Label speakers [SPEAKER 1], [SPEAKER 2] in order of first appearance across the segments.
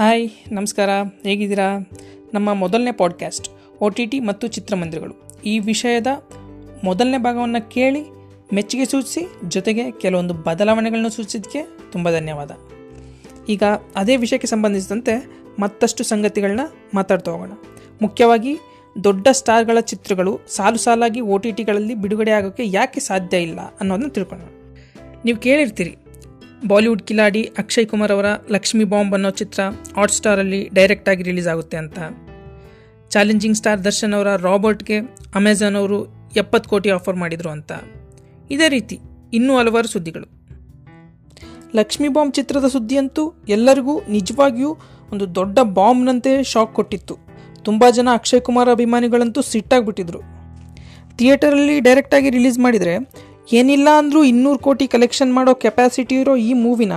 [SPEAKER 1] Hi, ನಮಸ್ಕಾರ, ಹೇಗಿದ್ದೀರಾ? ನಮ್ಮ ಮೊದಲನೇ ಪಾಡ್ಕ್ಯಾಸ್ಟ್ ಒ ಟಿ ಟಿ ಮತ್ತು ಚಿತ್ರಮಂದಿರಗಳು. ಈ ವಿಷಯದ ಮೊದಲನೇ ಭಾಗವನ್ನು ಕೇಳಿ, ಮೆಚ್ಚುಗೆ ಸೂಚಿಸಿ, ಜೊತೆಗೆ ಕೆಲವೊಂದು ಬದಲಾವಣೆಗಳನ್ನು ಸೂಚಿಸಿದ್ದಕ್ಕೆ ತುಂಬ ಧನ್ಯವಾದ. ಈಗ ಅದೇ ವಿಷಯಕ್ಕೆ ಸಂಬಂಧಿಸಿದಂತೆ ಮತ್ತಷ್ಟು ಸಂಗತಿಗಳನ್ನ ಮಾತಾಡ್ತಾ ಹೋಗೋಣ. ಮುಖ್ಯವಾಗಿ, ದೊಡ್ಡ ಸ್ಟಾರ್ಗಳ ಚಿತ್ರಗಳು ಸಾಲು ಸಾಲಾಗಿ ಒ ಟಿ ಟಿಗಳಲ್ಲಿ ಬಿಡುಗಡೆ ಆಗೋಕ್ಕೆ ಯಾಕೆ ಸಾಧ್ಯ ಇಲ್ಲ ಅನ್ನೋದನ್ನ ತಿಳ್ಕೊಳ್ಳೋಣ. ನೀವು ಕೇಳಿರ್ತೀರಿ ಬಾಲಿವುಡ್ ಕಿಲಾಡಿ ಅಕ್ಷಯ್ ಕುಮಾರ್ ಅವರ ಲಕ್ಷ್ಮಿ ಬಾಂಬ್ ಅನ್ನೋ ಚಿತ್ರ ಹಾಟ್ ಸ್ಟಾರಲ್ಲಿ ಡೈರೆಕ್ಟಾಗಿ ರಿಲೀಸ್ ಆಗುತ್ತೆ ಅಂತ. ಚಾಲೆಂಜಿಂಗ್ ಸ್ಟಾರ್ ದರ್ಶನ್ ಅವರ ರಾಬರ್ಟ್ಗೆ ಅಮೆಝಾನ್ ಅವರು ಎಪ್ಪತ್ತು ಕೋಟಿ ಆಫರ್ ಮಾಡಿದರು ಅಂತ. ಇದೇ ರೀತಿ ಇನ್ನೂ ಹಲವಾರು ಸುದ್ದಿಗಳು. ಲಕ್ಷ್ಮಿ ಬಾಂಬ್ ಚಿತ್ರದ ಸುದ್ದಿಯಂತೂ ಎಲ್ಲರಿಗೂ ನಿಜವಾಗಿಯೂ ಒಂದು ದೊಡ್ಡ ಬಾಂಬ್ನಂತೆ ಶಾಕ್ ಕೊಟ್ಟಿತ್ತು. ತುಂಬ ಜನ ಅಕ್ಷಯ್ ಕುಮಾರ್ ಅಭಿಮಾನಿಗಳಂತೂ ಸಿಟ್ಟಾಗಿಬಿಟ್ಟಿದ್ರು. ಥಿಯೇಟರಲ್ಲಿ ಡೈರೆಕ್ಟಾಗಿ ರಿಲೀಸ್ ಮಾಡಿದರೆ ಏನಿಲ್ಲ ಅಂದರೂ ಇನ್ನೂರು ಕೋಟಿ ಕಲೆಕ್ಷನ್ ಮಾಡೋ ಕೆಪಾಸಿಟಿ ಇರೋ ಈ ಮೂವಿನ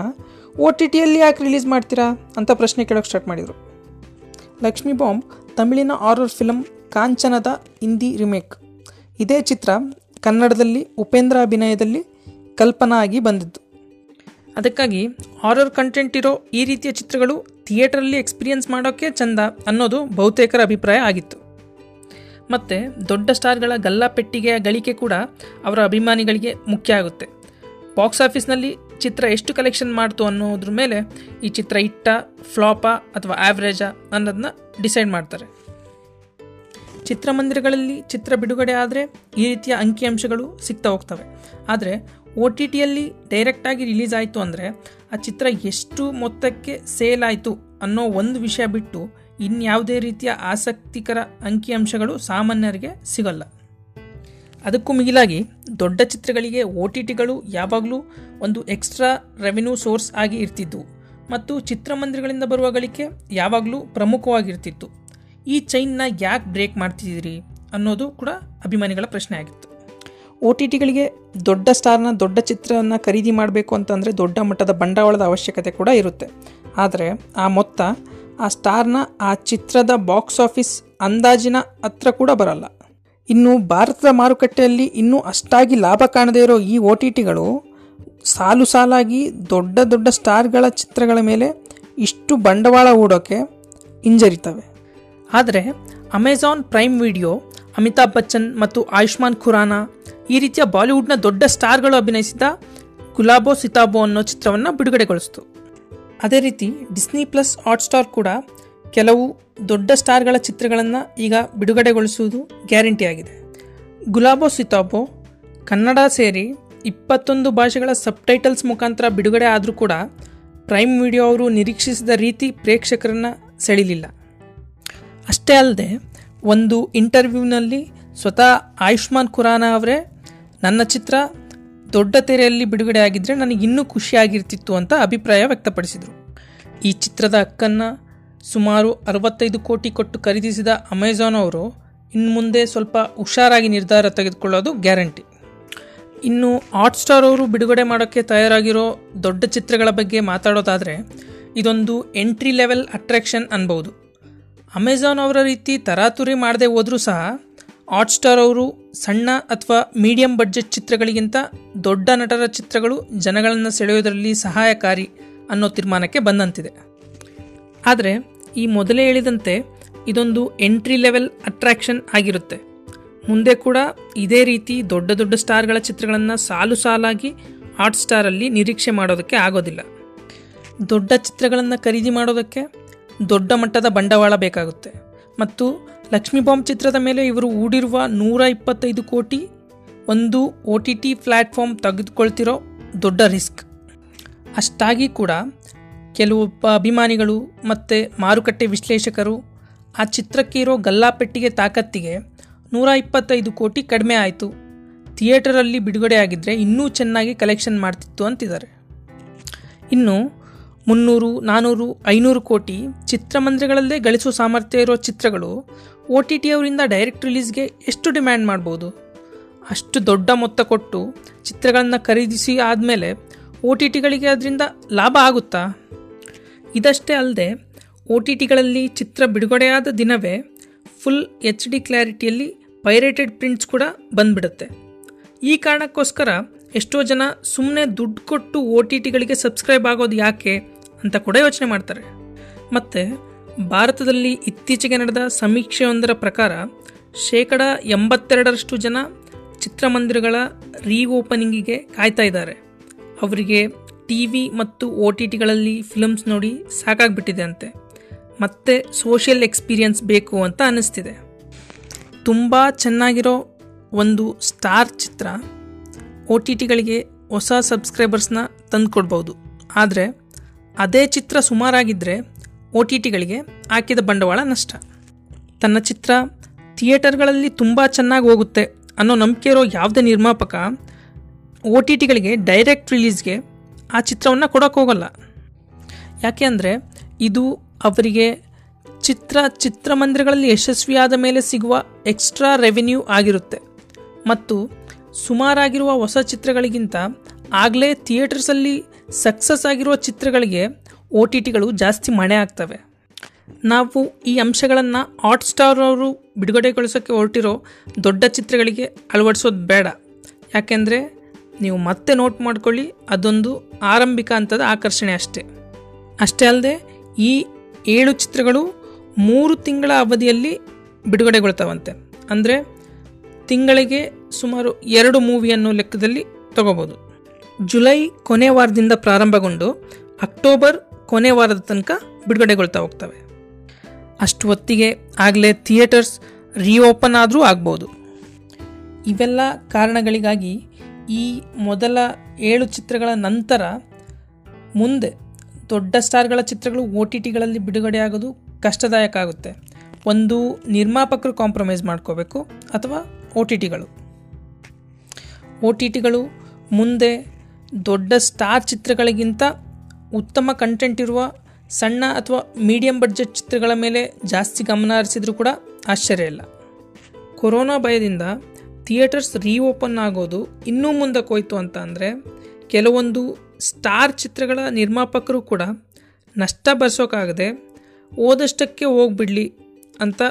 [SPEAKER 1] ಓ ಟಿ ಟಿಯಲ್ಲಿ ಯಾಕೆ ರಿಲೀಸ್ ಮಾಡ್ತೀರಾ ಅಂತ ಪ್ರಶ್ನೆ ಕೇಳೋಕೆ ಸ್ಟಾರ್ಟ್ ಮಾಡಿದರು. ಲಕ್ಷ್ಮಿ ಬಾಂಬ್ ತಮಿಳಿನ ಆರರ್ ಫಿಲಮ್ ಕಾಂಚನದ ಹಿಂದಿ ರಿಮೇಕ್ ಇದೇ ಚಿತ್ರ ಕನ್ನಡದಲ್ಲಿ ಉಪೇಂದ್ರ ಅಭಿನಯದಲ್ಲಿ ಕಲ್ಪನಾ ಆಗಿ ಬಂದಿದ್ದು. ಅದಕ್ಕಾಗಿ ಹಾರರ್ ಕಂಟೆಂಟ್ ಇರೋ ಈ ರೀತಿಯ ಚಿತ್ರಗಳು ಥಿಯೇಟರಲ್ಲಿ ಎಕ್ಸ್ಪೀರಿಯನ್ಸ್ ಮಾಡೋಕ್ಕೆ ಚಂದ ಅನ್ನೋದು ಬಹುತೇಕರ ಅಭಿಪ್ರಾಯ ಆಗಿತ್ತು. ಮತ್ತು ದೊಡ್ಡ ಸ್ಟಾರ್ಗಳ ಗಲ್ಲಾಪೆಟ್ಟಿಗೆಯ ಗಳಿಕೆ ಕೂಡ ಅವರ ಅಭಿಮಾನಿಗಳಿಗೆ ಮುಖ್ಯ ಆಗುತ್ತೆ. ಬಾಕ್ಸ್ ಆಫೀಸ್ನಲ್ಲಿ ಚಿತ್ರ ಎಷ್ಟು ಕಲೆಕ್ಷನ್ ಮಾಡ್ತು ಅನ್ನೋದ್ರ ಮೇಲೆ ಈ ಚಿತ್ರ ಇಟ್ಟ, ಫ್ಲಾಪಾ ಅಥವಾ ಆ್ಯಾವ್ರೇಜಾ ಅನ್ನೋದನ್ನ ಡಿಸೈಡ್ ಮಾಡ್ತಾರೆ. ಚಿತ್ರಮಂದಿರಗಳಲ್ಲಿ ಚಿತ್ರ ಬಿಡುಗಡೆ ಆದರೆ ಈ ರೀತಿಯ ಅಂಕಿಅಂಶಗಳು ಸಿಗ್ತಾ ಹೋಗ್ತವೆ. ಆದರೆ ಒ ಟಿ ಟಿಯಲ್ಲಿ ಡೈರೆಕ್ಟಾಗಿ ರಿಲೀಸ್ ಆಯಿತು ಅಂದರೆ ಆ ಚಿತ್ರ ಎಷ್ಟು ಮೊತ್ತಕ್ಕೆ ಸೇಲ್ ಆಯಿತು ಅನ್ನೋ ಒಂದು ವಿಷಯ ಬಿಟ್ಟು ಇನ್ಯಾವುದೇ ರೀತಿಯ ಆಸಕ್ತಿಕರ ಅಂಕಿಅಂಶಗಳು ಸಾಮಾನ್ಯರಿಗೆ ಸಿಗಲ್ಲ. ಅದಕ್ಕೂ ಮಿಗಿಲಾಗಿ ದೊಡ್ಡ ಚಿತ್ರಗಳಿಗೆ ಒ ಟಿ ಟಿಗಳು ಯಾವಾಗಲೂ ಒಂದು ಎಕ್ಸ್ಟ್ರಾ ರೆವೆನ್ಯೂ ಸೋರ್ಸ್ ಆಗಿ ಇರ್ತಿದ್ವು ಮತ್ತು ಚಿತ್ರಮಂದಿರಗಳಿಂದ ಬರುವ ಗಳಿಕೆ ಯಾವಾಗಲೂ ಪ್ರಮುಖವಾಗಿರ್ತಿತ್ತು. ಈ ಚೈನ್ನ ಯಾಕೆ ಬ್ರೇಕ್ ಮಾಡ್ತಿದ್ದೀರಿ ಅನ್ನೋದು ಕೂಡ ಅಭಿಮಾನಿಗಳ ಪ್ರಶ್ನೆ ಆಗಿತ್ತು ಒ ಟಿ ಟಿಗಳಿಗೆ ದೊಡ್ಡ ಸ್ಟಾರ್ನ ದೊಡ್ಡ ಚಿತ್ರವನ್ನು ಖರೀದಿ ಮಾಡಬೇಕು ಅಂತಂದರೆ ದೊಡ್ಡ ಮಟ್ಟದ ಬಂಡವಾಳದ ಅವಶ್ಯಕತೆ ಕೂಡ ಇರುತ್ತೆ. ಆದರೆ ಆ ಮೊತ್ತ ಆ ಸ್ಟಾರ್ನ ಆ ಚಿತ್ರದ ಬಾಕ್ಸ್ ಆಫೀಸ್ ಅಂದಾಜಿನ ಹತ್ರ ಕೂಡ ಬರಲ್ಲ. ಇನ್ನು ಭಾರತದ ಮಾರುಕಟ್ಟೆಯಲ್ಲಿ ಇನ್ನೂ ಅಷ್ಟಾಗಿ ಲಾಭ ಕಾಣದೇ ಇರೋ ಈ ಒ ಟಿ ಟಿಗಳು ಸಾಲು ಸಾಲಾಗಿ ದೊಡ್ಡ ದೊಡ್ಡ ಸ್ಟಾರ್ಗಳ ಚಿತ್ರಗಳ ಮೇಲೆ ಇಷ್ಟು ಬಂಡವಾಳ ಹೂಡೋಕ್ಕೆ ಹಿಂಜರಿತವೆ. ಆದರೆ Amazon Prime Video, Amitabh Bachchan ಮತ್ತು ಆಯುಷ್ಮಾನ್ ಖುರಾನಾ ಈ ರೀತಿಯ ಬಾಲಿವುಡ್ನ ದೊಡ್ಡ ಸ್ಟಾರ್ಗಳು ಅಭಿನಯಿಸಿದ ಗುಲಾಬೋ ಸಿತಾಬೋ ಅನ್ನೋ ಚಿತ್ರವನ್ನು ಬಿಡುಗಡೆಗೊಳಿಸಿತು. ಅದೇ ರೀತಿ ಡಿಸ್ನಿ ಪ್ಲಸ್ ಹಾಟ್ಸ್ಟಾರ್ ಕೂಡ ಕೆಲವು ದೊಡ್ಡ ಸ್ಟಾರ್ಗಳ ಚಿತ್ರಗಳನ್ನು ಈಗ ಬಿಡುಗಡೆಗೊಳಿಸುವುದು ಗ್ಯಾರಂಟಿ ಆಗಿದೆ. ಗುಲಾಬೋ ಸಿತಾಬೋ, ಕನ್ನಡ ಸೇರಿ ಇಪ್ಪತ್ತೊಂದು ಭಾಷೆಗಳ ಸಬ್ಟೈಟಲ್ಸ್ ಮುಖಾಂತರ ಬಿಡುಗಡೆ ಆದರೂ ಕೂಡ ಪ್ರೈಮ್ ವಿಡಿಯೋ ಅವರು ನಿರೀಕ್ಷಿಸಿದ ರೀತಿ ಪ್ರೇಕ್ಷಕರನ್ನು ಸೆಳಿಲಿಲ್ಲ. ಅಷ್ಟೇ ಅಲ್ಲದೆ, ಒಂದು ಇಂಟರ್ವ್ಯೂನಲ್ಲಿ ಸ್ವತಃ ಆಯುಷ್ಮಾನ್ ಖುರಾನ ಅವರೇ ನನ್ನ ಚಿತ್ರ ದೊಡ್ಡ ತೆರೆಯಲ್ಲಿ ಬಿಡುಗಡೆ ಆಗಿದ್ದರೆ ನನಗೆ ಇನ್ನೂ ಖುಷಿಯಾಗಿರ್ತಿತ್ತು ಅಂತ ಅಭಿಪ್ರಾಯ ವ್ಯಕ್ತಪಡಿಸಿದರು. ಈ ಚಿತ್ರದ ಹಕ್ಕನ್ನು ಸುಮಾರು ಅರವತ್ತೈದು ಕೋಟಿ ಕೊಟ್ಟು ಖರೀದಿಸಿದ ಅಮೆಝಾನ್ ಅವರು ಇನ್ನು ಮುಂದೆ ಸ್ವಲ್ಪ ಹುಷಾರಾಗಿ ನಿರ್ಧಾರ ತೆಗೆದುಕೊಳ್ಳೋದು ಗ್ಯಾರಂಟಿ. ಇನ್ನು ಹಾಟ್ಸ್ಟಾರ್ ಅವರು ಬಿಡುಗಡೆ ಮಾಡೋಕ್ಕೆ ತಯಾರಾಗಿರೋ ದೊಡ್ಡ ಚಿತ್ರಗಳ ಬಗ್ಗೆ ಮಾತಾಡೋದಾದರೆ ಇದೊಂದು ಎಂಟ್ರಿ ಲೆವೆಲ್ ಅಟ್ರ್ಯಾಕ್ಷನ್ ಅನ್ಬೋದು. ಅಮೆಝಾನ್ ಅವರ ರೀತಿ ತರಾತುರಿ ಮಾಡದೆ ಹೋದರೂ ಸಹ ಹಾಟ್ಸ್ಟಾರ್ ಅವರು ಸಣ್ಣ ಅಥವಾ ಮೀಡಿಯಂ ಬಡ್ಜೆಟ್ ಚಿತ್ರಗಳಿಗಿಂತ ದೊಡ್ಡ ನಟರ ಚಿತ್ರಗಳು ಜನಗಳನ್ನು ಸೆಳೆಯೋದರಲ್ಲಿ ಸಹಾಯಕಾರಿ ಅನ್ನೋ ತೀರ್ಮಾನಕ್ಕೆ ಬಂದಂತಿದೆ. ಆದರೆ ಈ ಮೊದಲೇ ಹೇಳಿದಂತೆ ಇದೊಂದು ಎಂಟ್ರಿ ಲೆವೆಲ್ ಅಟ್ರಾಕ್ಷನ್ ಆಗಿರುತ್ತೆ. ಮುಂದೆ ಕೂಡ ಇದೇ ರೀತಿ ದೊಡ್ಡ ದೊಡ್ಡ ಸ್ಟಾರ್ಗಳ ಚಿತ್ರಗಳನ್ನು ಸಾಲು ಸಾಲಾಗಿ ಹಾಟ್ಸ್ಟಾರಲ್ಲಿ ನಿರೀಕ್ಷೆ ಮಾಡೋದಕ್ಕೆ ಆಗೋದಿಲ್ಲ. ದೊಡ್ಡ ಚಿತ್ರಗಳನ್ನು ಖರೀದಿ ಮಾಡೋದಕ್ಕೆ ದೊಡ್ಡ ಮಟ್ಟದ ಬಂಡವಾಳ ಬೇಕಾಗುತ್ತೆ. ಮತ್ತು ಲಕ್ಷ್ಮಿ ಬಾಂಬ್ ಚಿತ್ರದ ಮೇಲೆ ಇವರು ಹೂಡಿರುವ ನೂರ ಇಪ್ಪತ್ತೈದು ಕೋಟಿ ಒಂದು ಒ ಟಿ ಟಿ ಪ್ಲ್ಯಾಟ್ಫಾರ್ಮ್ ತೆಗೆದುಕೊಳ್ತಿರೋ ದೊಡ್ಡ ರಿಸ್ಕ್. ಅಷ್ಟಾಗಿ ಕೂಡ ಕೆಲವೊಬ್ಬ ಅಭಿಮಾನಿಗಳು ಮತ್ತು ಮಾರುಕಟ್ಟೆ ವಿಶ್ಲೇಷಕರು ಆ ಚಿತ್ರಕ್ಕೆ ಇರೋ ಗಲ್ಲಾಪೆಟ್ಟಿಗೆ ತಾಕತ್ತಿಗೆ ನೂರ ಇಪ್ಪತ್ತೈದು ಕೋಟಿ ಕಡಿಮೆ ಆಯಿತು. ಥಿಯೇಟರಲ್ಲಿ ಬಿಡುಗಡೆ ಆಗಿದ್ದರೆ ಇನ್ನೂ ಚೆನ್ನಾಗಿ ಕಲೆಕ್ಷನ್ ಮಾಡ್ತಿತ್ತು ಅಂತಿದ್ದಾರೆ. ಇನ್ನು ಮುನ್ನೂರು ನಾನ್ನೂರು ಐನೂರು ಕೋಟಿ ಚಿತ್ರಮಂದಿರಗಳಲ್ಲೇ ಗಳಿಸೋ ಸಾಮರ್ಥ್ಯ ಇರೋ ಚಿತ್ರಗಳು ಒ ಟಿ ಟಿ ಅವರಿಂದ ಡೈರೆಕ್ಟ್ ರಿಲೀಸ್ಗೆ ಎಷ್ಟು ಡಿಮ್ಯಾಂಡ್ ಮಾಡ್ಬೋದು? ಅಷ್ಟು ದೊಡ್ಡ ಮೊತ್ತ ಕೊಟ್ಟು ಚಿತ್ರಗಳನ್ನು ಖರೀದಿಸಿ ಆದಮೇಲೆ ಒ ಟಿ ಟಿಗಳಿಗೆ ಅದರಿಂದ ಲಾಭ ಆಗುತ್ತಾ? ಇದಷ್ಟೇ ಅಲ್ಲದೆ ಒ ಟಿ ಟಿಗಳಲ್ಲಿ ಚಿತ್ರ ಬಿಡುಗಡೆಯಾದ ದಿನವೇ ಫುಲ್ ಎಚ್ ಡಿ ಕ್ಲಾರಿಟಿಯಲ್ಲಿ ಪೈರೇಟೆಡ್ ಪ್ರಿಂಟ್ಸ್ ಕೂಡ ಬಂದ್ಬಿಡುತ್ತೆ. ಈ ಕಾರಣಕ್ಕೋಸ್ಕರ ಎಷ್ಟೋ ಜನ ಸುಮ್ಮನೆ ದುಡ್ಡು ಕೊಟ್ಟು ಒ ಟಿ ಟಿಗಳಿಗೆ ಸಬ್ಸ್ಕ್ರೈಬ್ ಆಗೋದು ಯಾಕೆ? ಅಂತ ಕೂಡ ಯೋಚನೆ ಮಾಡ್ತಾರೆ. ಮತ್ತು ಭಾರತದಲ್ಲಿ ಇತ್ತೀಚೆಗೆ ನಡೆದ ಸಮೀಕ್ಷೆಯೊಂದರ ಪ್ರಕಾರ ಶೇಕಡ ಎಂಬತ್ತೆರಡರಷ್ಟು ಜನ ಚಿತ್ರಮಂದಿರಗಳ ರೀಓಪನಿಂಗಿಗೆ ಕಾಯ್ತಾ ಇದ್ದಾರೆ. ಅವರಿಗೆ ಟಿ ವಿ ಮತ್ತು ಒ ಟಿ ಟಿಗಳಲ್ಲಿ ಫಿಲಮ್ಸ್ ನೋಡಿ ಸಾಕಾಗ್ಬಿಟ್ಟಿದೆ ಅಂತೆ. ಮತ್ತೆ ಸೋಷಿಯಲ್ ಎಕ್ಸ್ಪೀರಿಯನ್ಸ್ ಬೇಕು ಅಂತ ಅನ್ನಿಸ್ತಿದೆ. ತುಂಬ ಚೆನ್ನಾಗಿರೋ ಒಂದು ಸ್ಟಾರ್ ಚಿತ್ರ ಒ ಟಿ ಟಿಗಳಿಗೆ ಹೊಸ ಸಬ್ಸ್ಕ್ರೈಬರ್ಸ್ನ ತಂದುಕೊಡ್ಬೋದು. ಆದರೆ ಅದೇ ಚಿತ್ರ ಸುಮಾರಾಗಿದ್ದರೆ ಒ ಟಿ ಟಿಗಳಿಗೆ ಹಾಕಿದ ಬಂಡವಾಳ ನಷ್ಟ. ತನ್ನ ಚಿತ್ರ ಥಿಯೇಟರ್ಗಳಲ್ಲಿ ತುಂಬ ಚೆನ್ನಾಗಿ ಹೋಗುತ್ತೆ ಅನ್ನೋ ನಂಬಿಕೆ ಇರೋ ಯಾವುದೇ ನಿರ್ಮಾಪಕ ಒ ಟಿ ಟಿಗಳಿಗೆ ಡೈರೆಕ್ಟ್ ರಿಲೀಸ್ಗೆ ಆ ಚಿತ್ರವನ್ನು ಕೊಡೋಕ್ಕೋಗಲ್ಲ ಯಾಕೆ ಅಂದರೆ ಇದು ಅವರಿಗೆ ಚಿತ್ರ ಚಿತ್ರಮಂದಿರಗಳಲ್ಲಿ ಯಶಸ್ವಿಯಾದ ಮೇಲೆ ಸಿಗುವ ಎಕ್ಸ್ಟ್ರಾ ರೆವಿನ್ಯೂ ಆಗಿರುತ್ತೆ. ಮತ್ತು ಸುಮಾರಾಗಿರುವ ಹೊಸ ಚಿತ್ರಗಳಿಗಿಂತ ಆಗಲೇ ಥಿಯೇಟರ್ಸಲ್ಲಿ ಸಕ್ಸಸ್ ಆಗಿರೋ ಚಿತ್ರಗಳಿಗೆ ಒ ಟಿ ಟಿಗಳು ಜಾಸ್ತಿ ಮಣೆ ಆಗ್ತವೆ. ನಾವು ಈ ಅಂಶಗಳನ್ನು ಹಾಟ್ಸ್ಟಾರ್ ಅವರು ಬಿಡುಗಡೆಗೊಳಿಸೋಕ್ಕೆ ಹೊರಟಿರೋ ದೊಡ್ಡ ಚಿತ್ರಗಳಿಗೆ ಅಳವಡಿಸೋದು ಬೇಡ. ಯಾಕೆಂದರೆ ನೀವು ಮತ್ತೆ ನೋಟ್ ಮಾಡ್ಕೊಳ್ಳಿ, ಅದೊಂದು ಆರಂಭಿಕ ಹಂತದ ಆಕರ್ಷಣೆ ಅಷ್ಟೇ. ಅಷ್ಟೇ ಅಲ್ಲದೆ ಈ ಏಳು ಚಿತ್ರಗಳು ಮೂರು ತಿಂಗಳ ಅವಧಿಯಲ್ಲಿ ಬಿಡುಗಡೆಗೊಳ್ತಾವಂತೆ. ಅಂದರೆ ತಿಂಗಳಿಗೆ ಸುಮಾರು ಎರಡು ಮೂವಿಯನ್ನು ಲೆಕ್ಕದಲ್ಲಿ ತಗೋಬೋದು. ಜುಲೈ ಕೊನೆ ವಾರದಿಂದ ಪ್ರಾರಂಭಗೊಂಡು ಅಕ್ಟೋಬರ್ ಕೊನೆ ವಾರದ ತನಕ ಬಿಡುಗಡೆಗೊಳ್ತಾ ಹೋಗ್ತವೆ. ಅಷ್ಟು ಹೊತ್ತಿಗೆ ಆಗಲೇ ಥಿಯೇಟರ್ಸ್ ರೀಓಪನ್ ಆದರೂ ಆಗ್ಬೋದು. ಇವೆಲ್ಲ ಕಾರಣಗಳಿಗಾಗಿ ಈ ಮೊದಲ ಏಳು ಚಿತ್ರಗಳ ನಂತರ ಮುಂದೆ ದೊಡ್ಡ ಸ್ಟಾರ್ಗಳ ಚಿತ್ರಗಳು ಒ ಟಿ ಟಿಗಳಲ್ಲಿ ಬಿಡುಗಡೆ ಆಗೋದು ಕಷ್ಟದಾಯಕ ಆಗುತ್ತೆ. ಒಂದು ನಿರ್ಮಾಪಕರು ಕಾಂಪ್ರಮೈಸ್ ಮಾಡ್ಕೋಬೇಕು ಅಥವಾ ಒ ಟಿ ಟಿಗಳು ಒ ಟಿ ಟಿಗಳು ಮುಂದೆ ದೊಡ್ಡ ಸ್ಟಾರ್ ಚಿತ್ರಗಳಿಗಿಂತ ಉತ್ತಮ ಕಂಟೆಂಟ್ ಇರುವ ಸಣ್ಣ ಅಥವಾ ಮೀಡಿಯಂ ಬಡ್ಜೆಟ್ ಚಿತ್ರಗಳ ಮೇಲೆ ಜಾಸ್ತಿ ಗಮನ ಹರಿಸಿದ್ರೂ ಕೂಡ ಆಶ್ಚರ್ಯ ಇಲ್ಲ. ಕೊರೋನಾ ಭಯದಿಂದ ಥಿಯೇಟರ್ಸ್ ರೀಓಪನ್ ಆಗೋದು ಇನ್ನೂ ಮುಂದಕ್ಕೆ ಹೋಯ್ತು ಅಂತ ಅಂದರೆ ಕೆಲವೊಂದು ಸ್ಟಾರ್ ಚಿತ್ರಗಳ ನಿರ್ಮಾಪಕರು ಕೂಡ ನಷ್ಟ ಬರ್ಸೋಕ್ಕಾಗದೆ ಓದಷ್ಟಕ್ಕೆ ಹೋಗ್ಬಿಡಲಿ ಅಂತ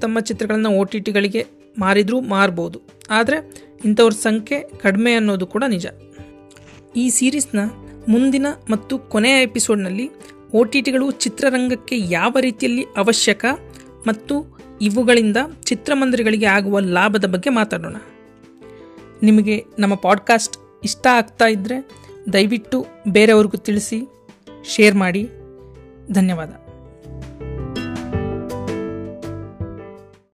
[SPEAKER 1] ತಮ್ಮ ಚಿತ್ರಗಳನ್ನು ಒ ಟಿ ಟಿಗಳಿಗೆ ಮಾರಿದರೂ ಮಾರ್ಬೋದು. ಆದರೆ ಇಂಥವ್ರ ಸಂಖ್ಯೆ ಕಡಿಮೆ ಅನ್ನೋದು ಕೂಡ ನಿಜ. ಈ ಸೀರೀಸ್ನ ಮುಂದಿನ ಮತ್ತು ಕೊನೆಯ ಎಪಿಸೋಡ್ನಲ್ಲಿ ಒ ಟಿ ಟಿಗಳು ಚಿತ್ರರಂಗಕ್ಕೆ ಯಾವ ರೀತಿಯಲ್ಲಿ ಅವಶ್ಯಕ ಮತ್ತು ಇವುಗಳಿಂದ ಚಿತ್ರಮಂದಿರಗಳಿಗೆ ಆಗುವ ಲಾಭದ ಬಗ್ಗೆ ಮಾತಾಡೋಣ. ನಿಮಗೆ ನಮ್ಮ ಪಾಡ್ಕಾಸ್ಟ್ ಇಷ್ಟ ಆಗ್ತಾ ಇದ್ದರೆ ದಯವಿಟ್ಟು ಬೇರೆಯವ್ರಿಗೂ ತಿಳಿಸಿ, ಶೇರ್ ಮಾಡಿ. ಧನ್ಯವಾದ.